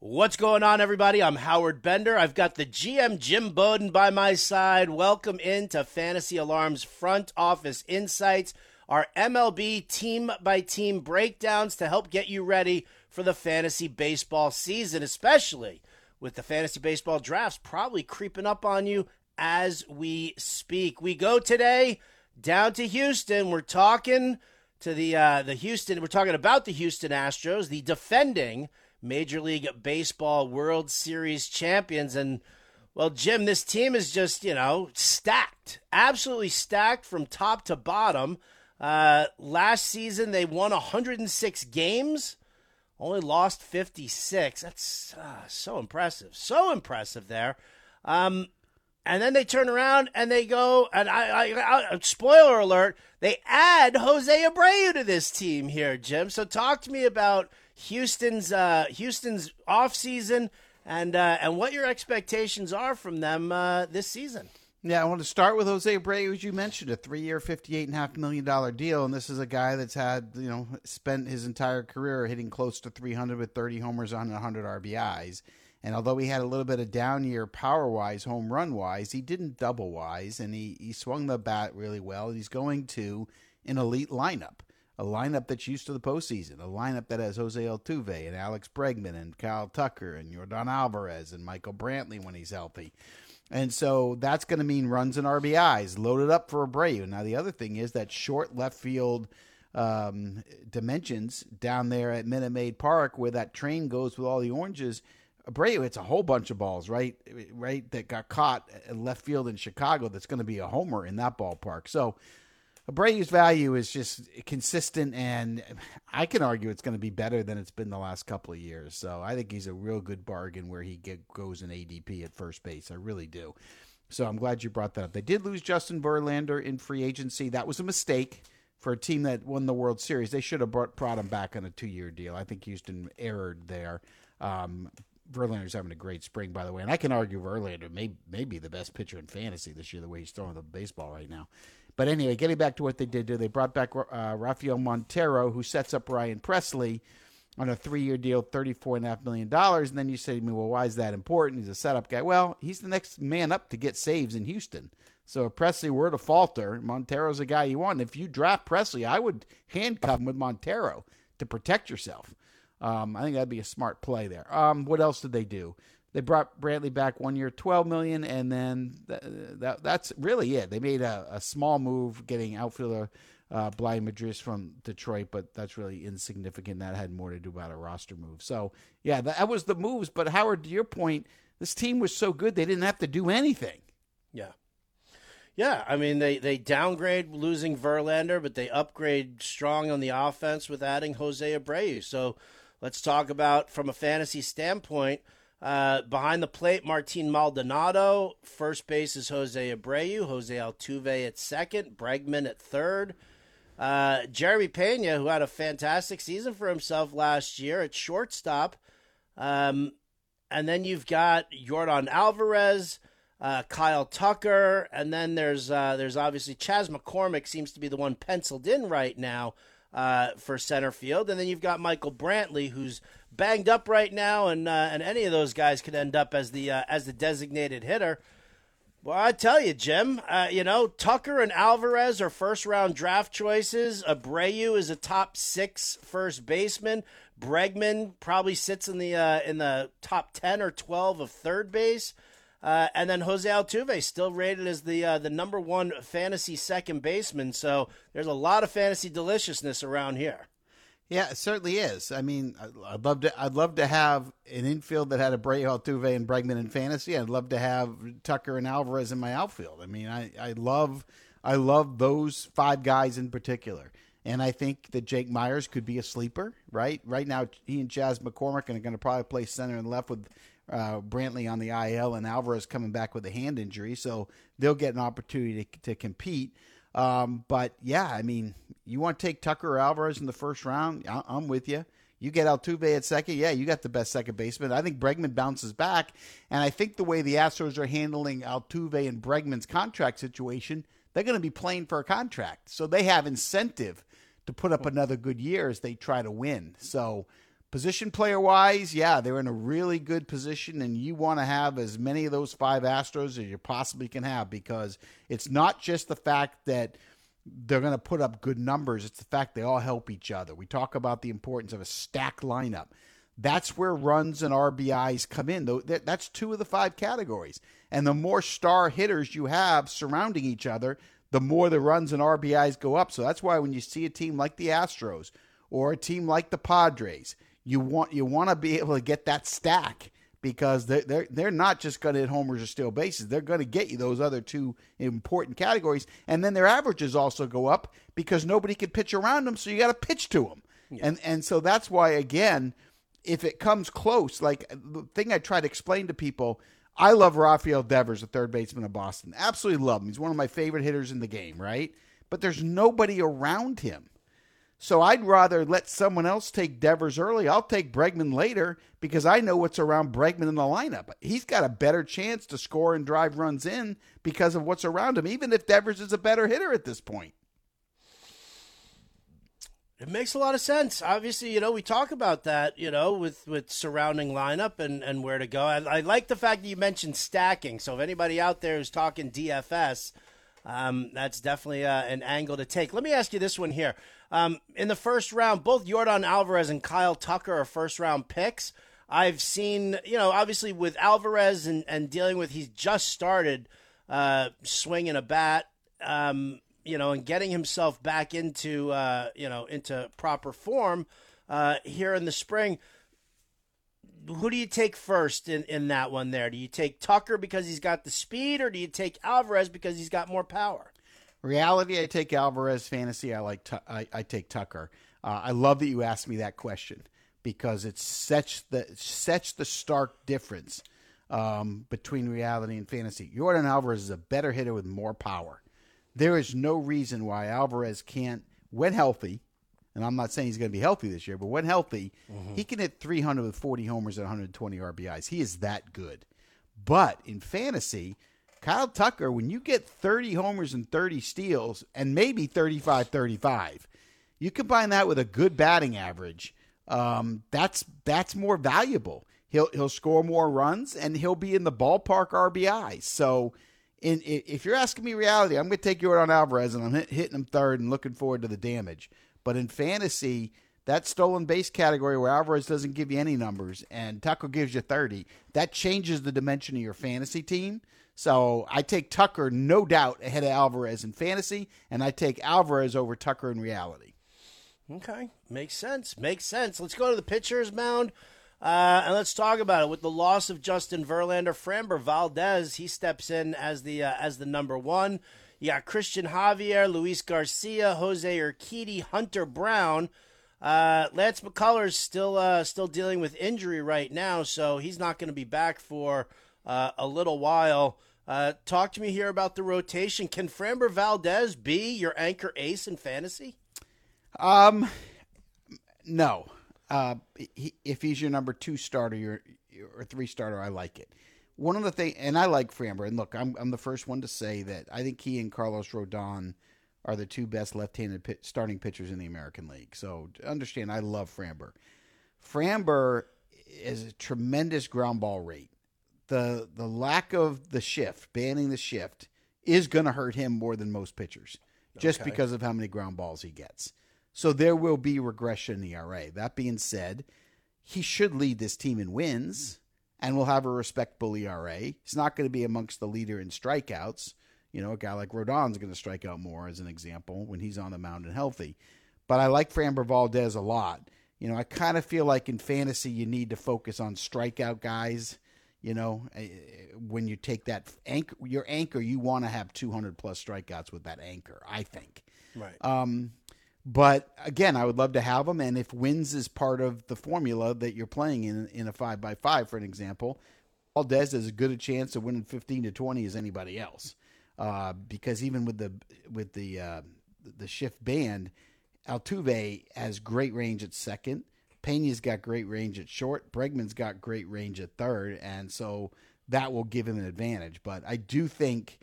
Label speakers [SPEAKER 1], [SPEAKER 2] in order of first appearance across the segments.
[SPEAKER 1] What's going on, everybody? I'm Howard Bender. I've got the GM Jim Bowden by my side. Welcome into Fantasy Alarm's front office insights, our MLB team by team breakdowns to help get you ready for the fantasy baseball season, especially with the fantasy baseball drafts probably creeping up on you as we speak. We go today down to Houston. We're talking to the uh, the Houston. We're talking about the Houston Astros, the defending Major League Baseball World Series champions. And, well, Jim, this team is just, you know, stacked, absolutely stacked from top to bottom. Uh, last season, they won 106 games, only lost 56. That's uh, so impressive. So impressive there. Um, and then they turn around and they go, and I, I, I, spoiler alert, they add Jose Abreu to this team here, Jim. So talk to me about Houston's uh, Houston's off season and uh, and what your expectations are from them uh, this season.
[SPEAKER 2] Yeah, I want to start with Jose Abreu, as you mentioned, a three-year, fifty-eight and a half million dollar deal, and this is a guy that's had you know spent his entire career hitting close to three hundred with thirty homers on hundred RBIs. And although he had a little bit of down year power wise, home run wise, he didn't double wise, and he, he swung the bat really well. And He's going to an elite lineup a lineup that's used to the postseason, a lineup that has Jose Altuve and Alex Bregman and Kyle Tucker and Yordan Alvarez and Michael Brantley when he's healthy. And so that's going to mean runs and RBIs loaded up for Abreu. Now, the other thing is that short left field um, dimensions down there at Minute Maid Park where that train goes with all the oranges. Abreu hits a whole bunch of balls, right? Right, that got caught at left field in Chicago. That's going to be a homer in that ballpark. So Abreu's value is just consistent, and I can argue it's going to be better than it's been the last couple of years. So I think he's a real good bargain where he get, goes in ADP at first base. I really do. So I'm glad you brought that up. They did lose Justin Verlander in free agency. That was a mistake for a team that won the World Series. They should have brought, brought him back on a two year deal. I think Houston erred there. Um, Verlander's having a great spring, by the way, and I can argue Verlander may, may be the best pitcher in fantasy this year, the way he's throwing the baseball right now. But anyway, getting back to what they did do, they brought back uh, Rafael Montero, who sets up Ryan Pressly on a three-year deal, thirty-four and a half million dollars. And then you say to me, "Well, why is that important?" He's a setup guy. Well, he's the next man up to get saves in Houston. So if Pressly were to falter, Montero's a guy you want. If you draft Pressly, I would handcuff him with Montero to protect yourself. Um, I think that'd be a smart play there. Um, what else did they do? They brought Brantley back one year, twelve million, and then th- that, that's really it. They made a, a small move, getting outfielder uh, Bligh Madris from Detroit, but that's really insignificant. That had more to do about a roster move. So yeah, that was the moves. But Howard, to your point, this team was so good they didn't have to do anything.
[SPEAKER 1] Yeah. Yeah, I mean they, they downgrade losing Verlander, but they upgrade strong on the offense with adding Jose Abreu. So let's talk about from a fantasy standpoint uh, behind the plate, Martin Maldonado. First base is Jose Abreu. Jose Altuve at second. Bregman at third. Uh, Jeremy Pena, who had a fantastic season for himself last year at shortstop. Um, and then you've got Yordan Alvarez, uh, Kyle Tucker, and then there's uh, there's obviously Chas McCormick seems to be the one penciled in right now uh, for center field, and then you've got Michael Brantley, who's banged up right now, and uh, and any of those guys could end up as the uh, as the designated hitter. Well, I tell you, Jim, uh, you know Tucker and Alvarez are first round draft choices. Abreu is a top six first baseman. Bregman probably sits in the uh, in the top ten or twelve of third base. Uh, and then Jose Altuve still rated as the uh, the number one fantasy second baseman. So there's a lot of fantasy deliciousness around here.
[SPEAKER 2] Yeah, it certainly is. I mean, I'd love to. I'd love to have an infield that had Abreu Altuve and Bregman in fantasy. I'd love to have Tucker and Alvarez in my outfield. I mean, I, I love I love those five guys in particular. And I think that Jake Meyers could be a sleeper, right? Right now, he and Chas McCormick are going to probably play center and left with uh, Brantley on the IL and Alvarez coming back with a hand injury, so they'll get an opportunity to, to compete. Um, but yeah, I mean, you want to take Tucker or Alvarez in the first round? I- I'm with you. You get Altuve at second, yeah, you got the best second baseman. I think Bregman bounces back, and I think the way the Astros are handling Altuve and Bregman's contract situation, they're going to be playing for a contract, so they have incentive to put up another good year as they try to win. So Position player wise, yeah, they're in a really good position, and you want to have as many of those five Astros as you possibly can have because it's not just the fact that they're going to put up good numbers, it's the fact they all help each other. We talk about the importance of a stacked lineup. That's where runs and RBIs come in. That's two of the five categories. And the more star hitters you have surrounding each other, the more the runs and RBIs go up. So that's why when you see a team like the Astros or a team like the Padres, you want you want to be able to get that stack because they're they're, they're not just going to hit homers or steal bases. They're going to get you those other two important categories, and then their averages also go up because nobody can pitch around them. So you got to pitch to them, yeah. and and so that's why again, if it comes close, like the thing I try to explain to people. I love Rafael Devers, the third baseman of Boston. Absolutely love him. He's one of my favorite hitters in the game, right? But there's nobody around him. So I'd rather let someone else take Devers early. I'll take Bregman later because I know what's around Bregman in the lineup. He's got a better chance to score and drive runs in because of what's around him, even if Devers is a better hitter at this point.
[SPEAKER 1] It makes a lot of sense. Obviously, you know, we talk about that, you know, with, with surrounding lineup and, and where to go. I, I like the fact that you mentioned stacking. So if anybody out there is talking DFS, um, that's definitely uh, an angle to take. Let me ask you this one here. Um, in the first round, both Yordan Alvarez and Kyle Tucker are first round picks. I've seen, you know, obviously with Alvarez and, and dealing with, he's just started uh, swinging a bat, um, you know, and getting himself back into, uh, you know, into proper form uh, here in the spring. Who do you take first in, in that one there? Do you take Tucker because he's got the speed, or do you take Alvarez because he's got more power?
[SPEAKER 2] Reality, I take Alvarez. Fantasy, I like. I, I take Tucker. Uh, I love that you asked me that question because it's such the such the stark difference um, between reality and fantasy. Yordan Alvarez is a better hitter with more power. There is no reason why Alvarez can't, when healthy, and I'm not saying he's going to be healthy this year, but when healthy, mm-hmm. he can hit 300 with 40 homers and 120 RBIs. He is that good. But in fantasy, Kyle Tucker, when you get 30 homers and 30 steals and maybe 35 35, you combine that with a good batting average. Um, that's that's more valuable. He'll he'll score more runs and he'll be in the ballpark RBI. So, in, if you're asking me reality, I'm going to take Yordan Alvarez and I'm hit, hitting him third and looking forward to the damage. But in fantasy, that stolen base category where Alvarez doesn't give you any numbers and Tucker gives you 30, that changes the dimension of your fantasy team. So I take Tucker, no doubt, ahead of Alvarez in fantasy, and I take Alvarez over Tucker in reality.
[SPEAKER 1] Okay, makes sense. Makes sense. Let's go to the pitcher's mound. Uh, and let's talk about it. With the loss of Justin Verlander, Framber Valdez, he steps in as the uh, as the number one. You got Cristian Javier, Luis Garcia, Jose Urquidy, Hunter Brown. Uh, Lance McCullers still uh, still dealing with injury right now, so he's not going to be back for uh, a little while. Uh, talk to me here about the rotation. Can Framber Valdez be your anchor ace in fantasy?
[SPEAKER 2] Um, no. Uh, he, if he's your number two starter, your or three starter, I like it. One of the things, and I like Framber. And look, I'm I'm the first one to say that I think he and Carlos Rodon are the two best left-handed pit, starting pitchers in the American League. So understand, I love Framber. Framber is a tremendous ground ball rate the the lack of the shift, banning the shift, is going to hurt him more than most pitchers, just okay. because of how many ground balls he gets. So there will be regression in the ERA. That being said, he should lead this team in wins and will have a respectable ERA. He's not going to be amongst the leader in strikeouts. You know, a guy like Rodon's going to strike out more, as an example, when he's on the mound and healthy. But I like Framber Valdez a lot. You know, I kind of feel like in fantasy you need to focus on strikeout guys you know, eh, when you take that anchor, your anchor, you want to have 200 plus strikeouts with that anchor. I think.
[SPEAKER 1] Right.
[SPEAKER 2] Um, but again, I would love to have them. And if wins is part of the formula that you're playing in in a five by five, for an example, Valdez has as good a chance of winning 15 to 20 as anybody else. Uh, because even with the with the uh, the shift band, Altuve has great range at second. Pena's got great range at short. Bregman's got great range at third, and so that will give him an advantage. But I do think,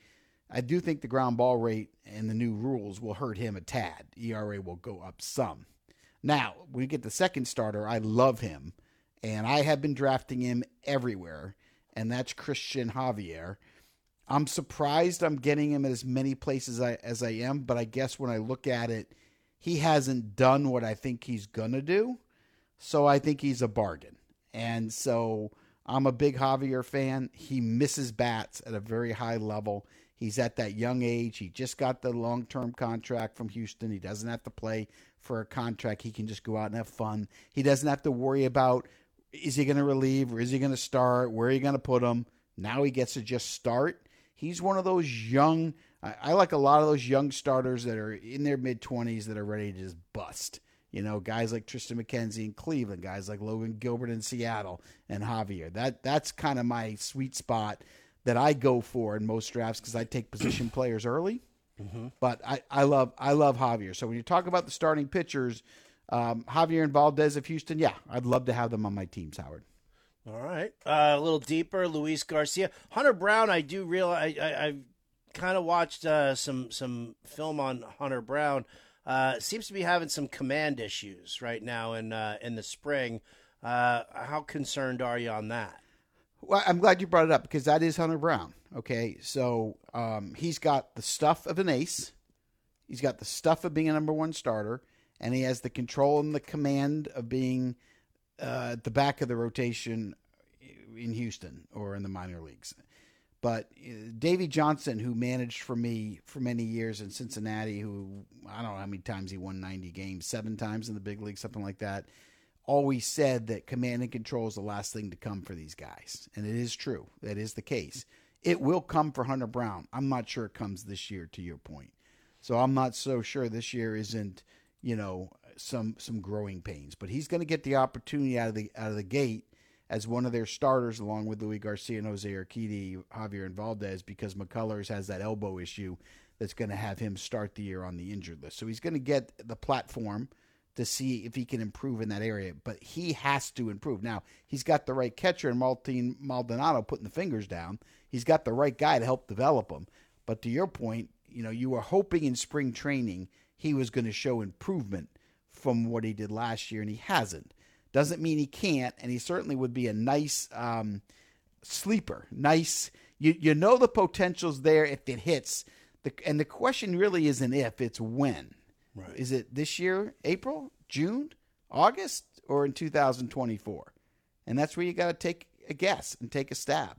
[SPEAKER 2] I do think the ground ball rate and the new rules will hurt him a tad. ERA will go up some. Now, we get the second starter, I love him, and I have been drafting him everywhere, and that's Cristian Javier. I'm surprised I'm getting him as many places as I am, but I guess when I look at it, he hasn't done what I think he's gonna do, so I think he's a bargain. And so I'm a big Javier fan. He misses bats at a very high level. He's at that young age. He just got the long term contract from Houston. He doesn't have to play for a contract. He can just go out and have fun. He doesn't have to worry about is he going to relieve or is he going to start? Where are you going to put him? Now he gets to just start. He's one of those young. I, I like a lot of those young starters that are in their mid twenties that are ready to just bust. You know, guys like Triston McKenzie in Cleveland, guys like Logan Gilbert in Seattle, and Javier. That that's kind of my sweet spot that I go for in most drafts because I take position players early. Mm-hmm. But I, I love I love Javier. So when you talk about the starting pitchers, um, Javier and Valdez of Houston, yeah, I'd love to have them on my teams, Howard.
[SPEAKER 1] All right, uh, a little deeper, Luis Garcia, Hunter Brown. I do realize I, I, I kind of watched uh, some some film on Hunter Brown. Uh, seems to be having some command issues right now in uh, in the spring. Uh, how concerned are you on that?
[SPEAKER 2] Well, I'm glad you brought it up because that is Hunter Brown. Okay, so um, he's got the stuff of an ace, he's got the stuff of being a number one starter, and he has the control and the command of being uh, at the back of the rotation in Houston or in the minor leagues. But uh, Davey Johnson, who managed for me for many years in Cincinnati, who I don't know how many times he won 90 games, seven times in the big league, something like that, always said that command and control is the last thing to come for these guys. And it is true. That is the case. It will come for Hunter Brown. I'm not sure it comes this year, to your point. So I'm not so sure this year isn't, you know, some some growing pains. But he's going to get the opportunity out of the out of the gate as one of their starters, along with Luis Garcia and Jose Urquidy, Javier and Valdez, because McCullers has that elbow issue that's going to have him start the year on the injured list. So he's going to get the platform to see if he can improve in that area, but he has to improve. Now, he's got the right catcher in Martin Maldonado putting the fingers down. He's got the right guy to help develop him. But to your point, you know, you were hoping in spring training he was going to show improvement from what he did last year, and he hasn't. Doesn't mean he can't, and he certainly would be a nice um, sleeper. Nice, you you know the potential's there if it hits. The, and the question really isn't if, it's when.
[SPEAKER 1] Right.
[SPEAKER 2] Is it this year, April, June, August, or in 2024? And that's where you got to take a guess and take a stab.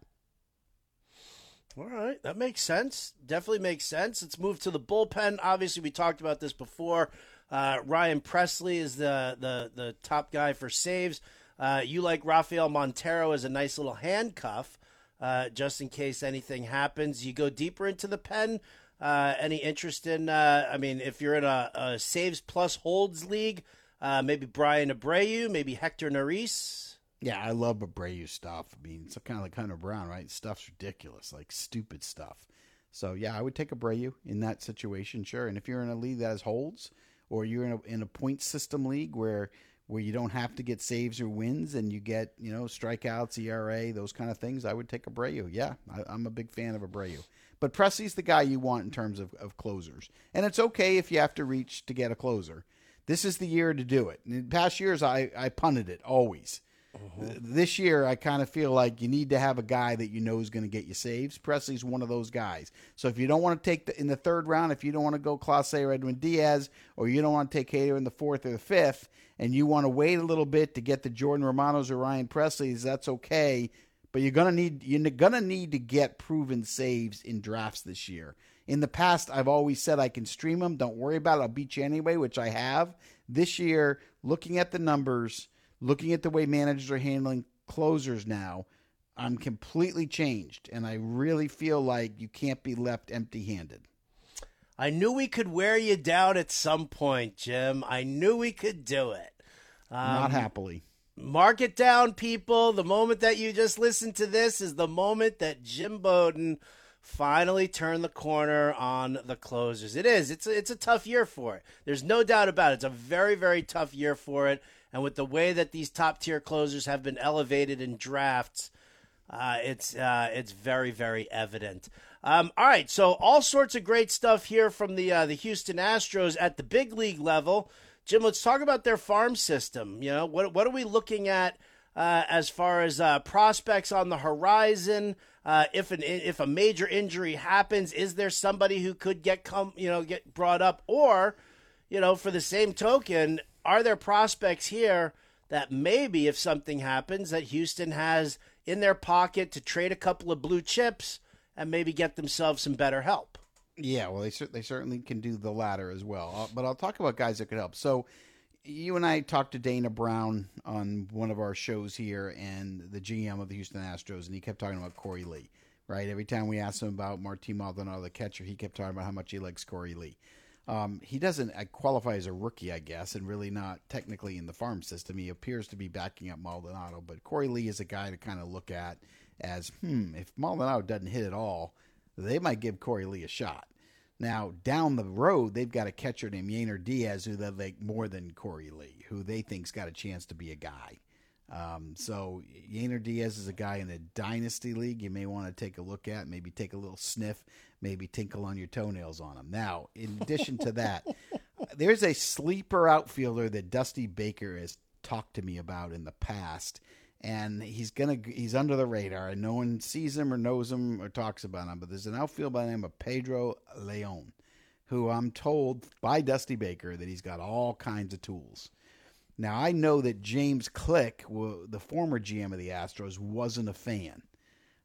[SPEAKER 1] All right, that makes sense. Definitely makes sense. Let's move to the bullpen. Obviously, we talked about this before. Uh, Ryan Pressly is the, the, the top guy for saves. Uh, you like Rafael Montero as a nice little handcuff, uh, just in case anything happens. You go deeper into the pen. Uh, any interest in? Uh, I mean, if you're in a, a saves plus holds league, uh, maybe Bryan Abreu, maybe Hector Neris.
[SPEAKER 2] Yeah, I love Abreu stuff. I mean, it's kind of like Hunter Brown, right? Stuff's ridiculous, like stupid stuff. So yeah, I would take Abreu in that situation, sure. And if you're in a league that has holds, or you're in a in a point system league where where you don't have to get saves or wins and you get you know strikeouts, ERA, those kind of things, I would take Abreu. Yeah, I, I'm a big fan of Abreu. But Pressly's the guy you want in terms of, of closers. And it's okay if you have to reach to get a closer. This is the year to do it. In past years, I, I punted it always. Uh-huh. Uh, this year, I kind of feel like you need to have a guy that you know is going to get you saves. Pressly's one of those guys. So if you don't want to take the, in the third round, if you don't want to go Clase or Edwin Diaz, or you don't want to take Hader in the fourth or the fifth, and you want to wait a little bit to get the Jordan Romanos or Ryan Pressly's, that's okay. But you're gonna need you're gonna need to get proven saves in drafts this year. In the past, I've always said I can stream them. Don't worry about it. I'll beat you anyway, which I have. This year, looking at the numbers, looking at the way managers are handling closers now, I'm completely changed, and I really feel like you can't be left empty-handed.
[SPEAKER 1] I knew we could wear you down at some point, Jim. I knew we could do it. Um,
[SPEAKER 2] Not happily.
[SPEAKER 1] Mark it down, people. The moment that you just listened to this is the moment that Jim Bowden finally turned the corner on the closers. It is. It's a, it's a tough year for it. There's no doubt about it. It's a very very tough year for it. And with the way that these top tier closers have been elevated in drafts, uh, it's uh, it's very very evident. Um, all right, so all sorts of great stuff here from the uh, the Houston Astros at the big league level. Jim, let's talk about their farm system. You know, what what are we looking at uh, as far as uh, prospects on the horizon? Uh, if an if a major injury happens, is there somebody who could get come you know get brought up, or you know, for the same token, are there prospects here that maybe if something happens, that Houston has in their pocket to trade a couple of blue chips and maybe get themselves some better help?
[SPEAKER 2] Yeah, well, they they certainly can do the latter as well. Uh, but I'll talk about guys that could help. So, you and I talked to Dana Brown on one of our shows here, and the GM of the Houston Astros, and he kept talking about Corey Lee. Right, every time we asked him about Martin Maldonado, the catcher, he kept talking about how much he likes Corey Lee. Um, he doesn't uh, qualify as a rookie, I guess, and really not technically in the farm system. He appears to be backing up Maldonado, but Corey Lee is a guy to kind of look at as, hmm, if Maldonado doesn't hit at all, they might give Corey Lee a shot. Now, down the road, they've got a catcher named Yainer Diaz who they like more than Corey Lee, who they think's got a chance to be a guy. Um, so Yainer Diaz is a guy in a dynasty league you may want to take a look at, maybe take a little sniff, maybe tinkle on your toenails on him. Now, in addition to that, there's a sleeper outfielder that Dusty Baker has talked to me about in the past, and he's gonna he's under the radar, and no one sees him or knows him or talks about him. But there's an outfield by the name of Pedro Leon, who I'm told by Dusty Baker that he's got all kinds of tools. Now I know that James Click, the former GM of the Astros, wasn't a fan.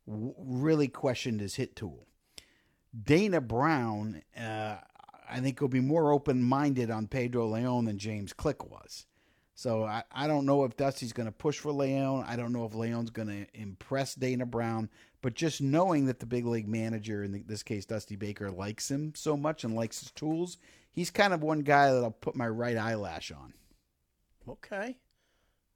[SPEAKER 2] Really questioned his hit tool. Dana Brown, uh, I think, will be more open minded on Pedro Leon than James Click was. So I, I don't know if Dusty's going to push for Leon. I don't know if Leon's going to impress Dana Brown. But just knowing that the big league manager, in this case Dusty Baker, likes him so much and likes his tools, he's kind of one guy that I'll put my right eyelash on.
[SPEAKER 1] Okay.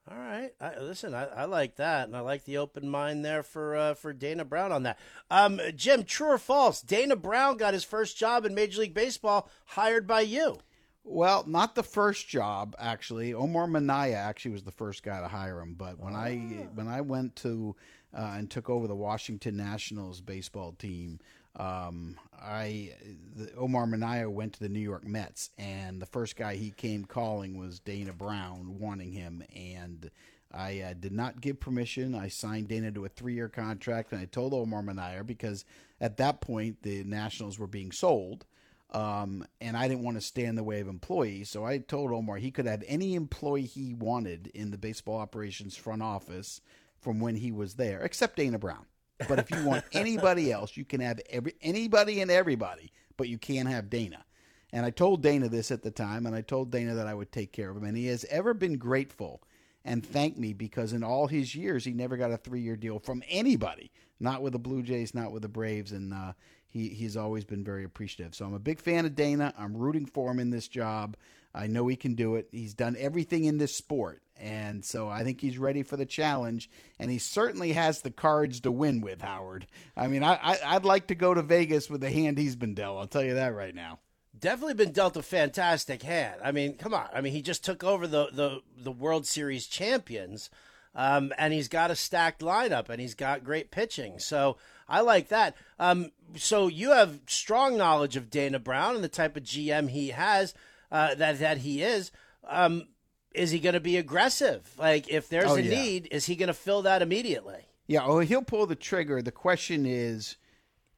[SPEAKER 1] All right. I, listen, I, I, like that, and I like the open mind there for uh, for Dana Brown on that. Um, Jim, true or false? Dana Brown got his first job in Major League Baseball hired by you.
[SPEAKER 2] Well, not the first job actually. Omar Minaya actually was the first guy to hire him. But when oh. I when I went to uh, and took over the Washington Nationals baseball team, um, I the, Omar Minaya went to the New York Mets, and the first guy he came calling was Dana Brown, wanting him, and I uh, did not give permission. I signed Dana to a three-year contract, and I told Omar Minaya because at that point the Nationals were being sold. Um, and I didn't want to stand in the way of employees, so I told Omar he could have any employee he wanted in the baseball operations front office from when he was there, except Dana Brown. But if you want anybody else, you can have every anybody and everybody, but you can't have Dana. And I told Dana this at the time, and I told Dana that I would take care of him. And he has ever been grateful and thanked me because in all his years, he never got a three year deal from anybody, not with the Blue Jays, not with the Braves. And uh, he, he's always been very appreciative. So I'm a big fan of Dana. I'm rooting for him in this job. I know he can do it. He's done everything in this sport. And so I think he's ready for the challenge, and he certainly has the cards to win with Howard. I mean, I, I, would like to go to Vegas with the hand he's been dealt. I'll tell you that right now.
[SPEAKER 1] Definitely been dealt a fantastic hand. I mean, come on. I mean, he just took over the the, the World Series champions, um, and he's got a stacked lineup, and he's got great pitching. So I like that. Um, so you have strong knowledge of Dana Brown and the type of GM he has, uh, that that he is. Um, is he going to be aggressive? Like, if there's oh, a yeah. need, is he going to fill that immediately?
[SPEAKER 2] Yeah, oh, he'll pull the trigger. The question is,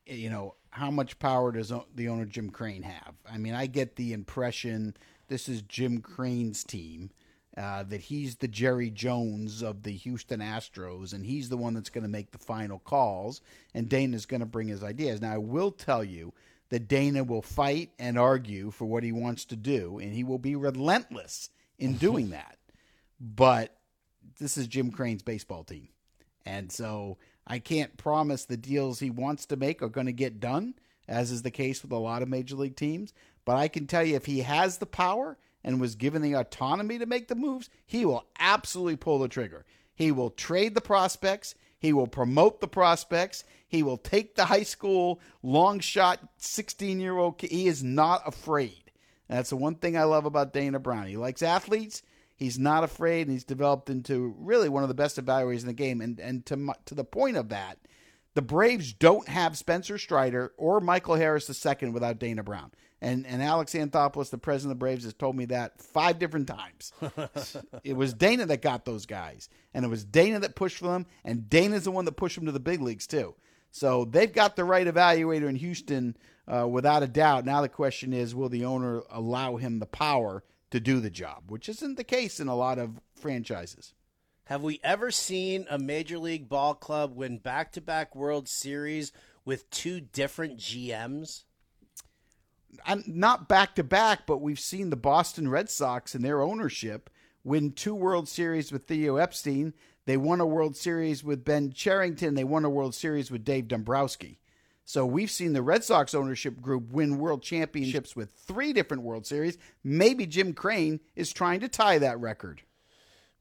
[SPEAKER 2] you know, how much power does the owner Jim Crane have? I mean, I get the impression this is Jim Crane's team. Uh, that he's the Jerry Jones of the Houston Astros, and he's the one that's going to make the final calls, and Dana's going to bring his ideas. Now, I will tell you that Dana will fight and argue for what he wants to do, and he will be relentless in mm-hmm. doing that. But this is Jim Crane's baseball team. And so I can't promise the deals he wants to make are going to get done, as is the case with a lot of major league teams. But I can tell you if he has the power and was given the autonomy to make the moves, he will absolutely pull the trigger. He will trade the prospects. He will promote the prospects. He will take the high school long shot 16 year old. He is not afraid. That's the one thing I love about Dana Brown. He likes athletes. He's not afraid, and he's developed into really one of the best evaluators in the game. And and to to the point of that, the Braves don't have Spencer Strider or Michael Harris II without Dana Brown. And and Alex Anthopoulos, the president of the Braves, has told me that five different times. it was Dana that got those guys, and it was Dana that pushed for them, and Dana's the one that pushed them to the big leagues too. So they've got the right evaluator in Houston, uh, without a doubt. Now the question is, will the owner allow him the power to do the job, which isn't the case in a lot of franchises.
[SPEAKER 1] Have we ever seen a major league ball club win back to back World Series with two different GMs?
[SPEAKER 2] I'm not back to back, but we've seen the Boston Red Sox and their ownership win two World Series with Theo Epstein. They won a World Series with Ben Cherington. They won a World Series with Dave Dombrowski. So we've seen the Red Sox ownership group win world championships with three different World Series. Maybe Jim Crane is trying to tie that record.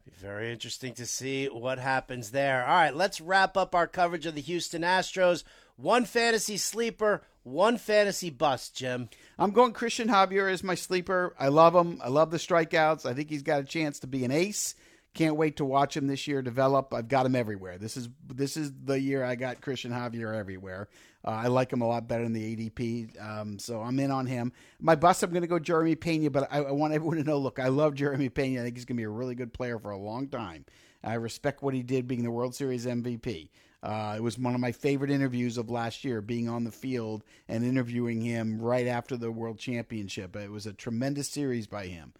[SPEAKER 1] Be very interesting to see what happens there. All right, let's wrap up our coverage of the Houston Astros. One fantasy sleeper, one fantasy bust, Jim.
[SPEAKER 2] I'm going Cristian Javier as my sleeper. I love him. I love the strikeouts. I think he's got a chance to be an ace. Can't wait to watch him this year develop. I've got him everywhere. This is this is the year I got Cristian Javier everywhere. Uh, I like him a lot better than the ADP, um, so I'm in on him. My bust, I'm going to go Jeremy Pena, but I, I, want everyone to know. Look, I love Jeremy Pena. I think he's going to be a really good player for a long time. I respect what he did, being the World Series MVP. Uh, it was one of my favorite interviews of last year, being on the field and interviewing him right after the World Championship. It was a tremendous series by him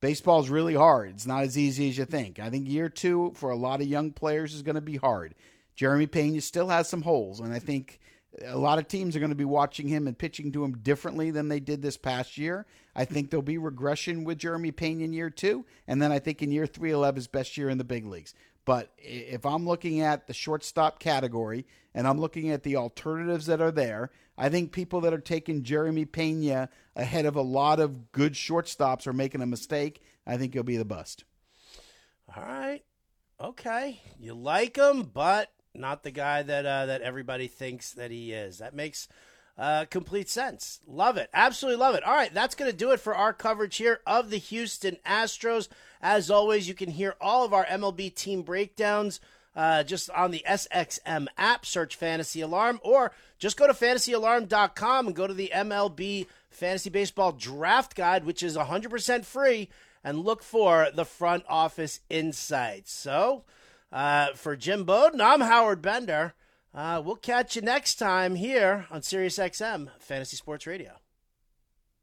[SPEAKER 2] baseball's really hard. It's not as easy as you think. I think year two for a lot of young players is going to be hard. Jeremy Pena still has some holes, and I think a lot of teams are going to be watching him and pitching to him differently than they did this past year. I think there'll be regression with Jeremy Pena in year two, and then I think in year three he'll have his best year in the big leagues. But if I'm looking at the shortstop category and I'm looking at the alternatives that are there, I think people that are taking Jeremy Pena ahead of a lot of good shortstops are making a mistake. I think he'll be the bust.
[SPEAKER 1] All right. Okay. You like him, but not the guy that uh, that everybody thinks that he is. That makes uh, complete sense. Love it. Absolutely love it. All right, that's going to do it for our coverage here of the Houston Astros. As always, you can hear all of our MLB team breakdowns uh, just on the SXM app, search Fantasy Alarm, or just go to fantasyalarm.com and go to the MLB Fantasy Baseball Draft Guide, which is 100% free, and look for the front office insights. So, uh, for Jim Bowden, I'm Howard Bender. Uh, we'll catch you next time here on SiriusXM Fantasy Sports Radio.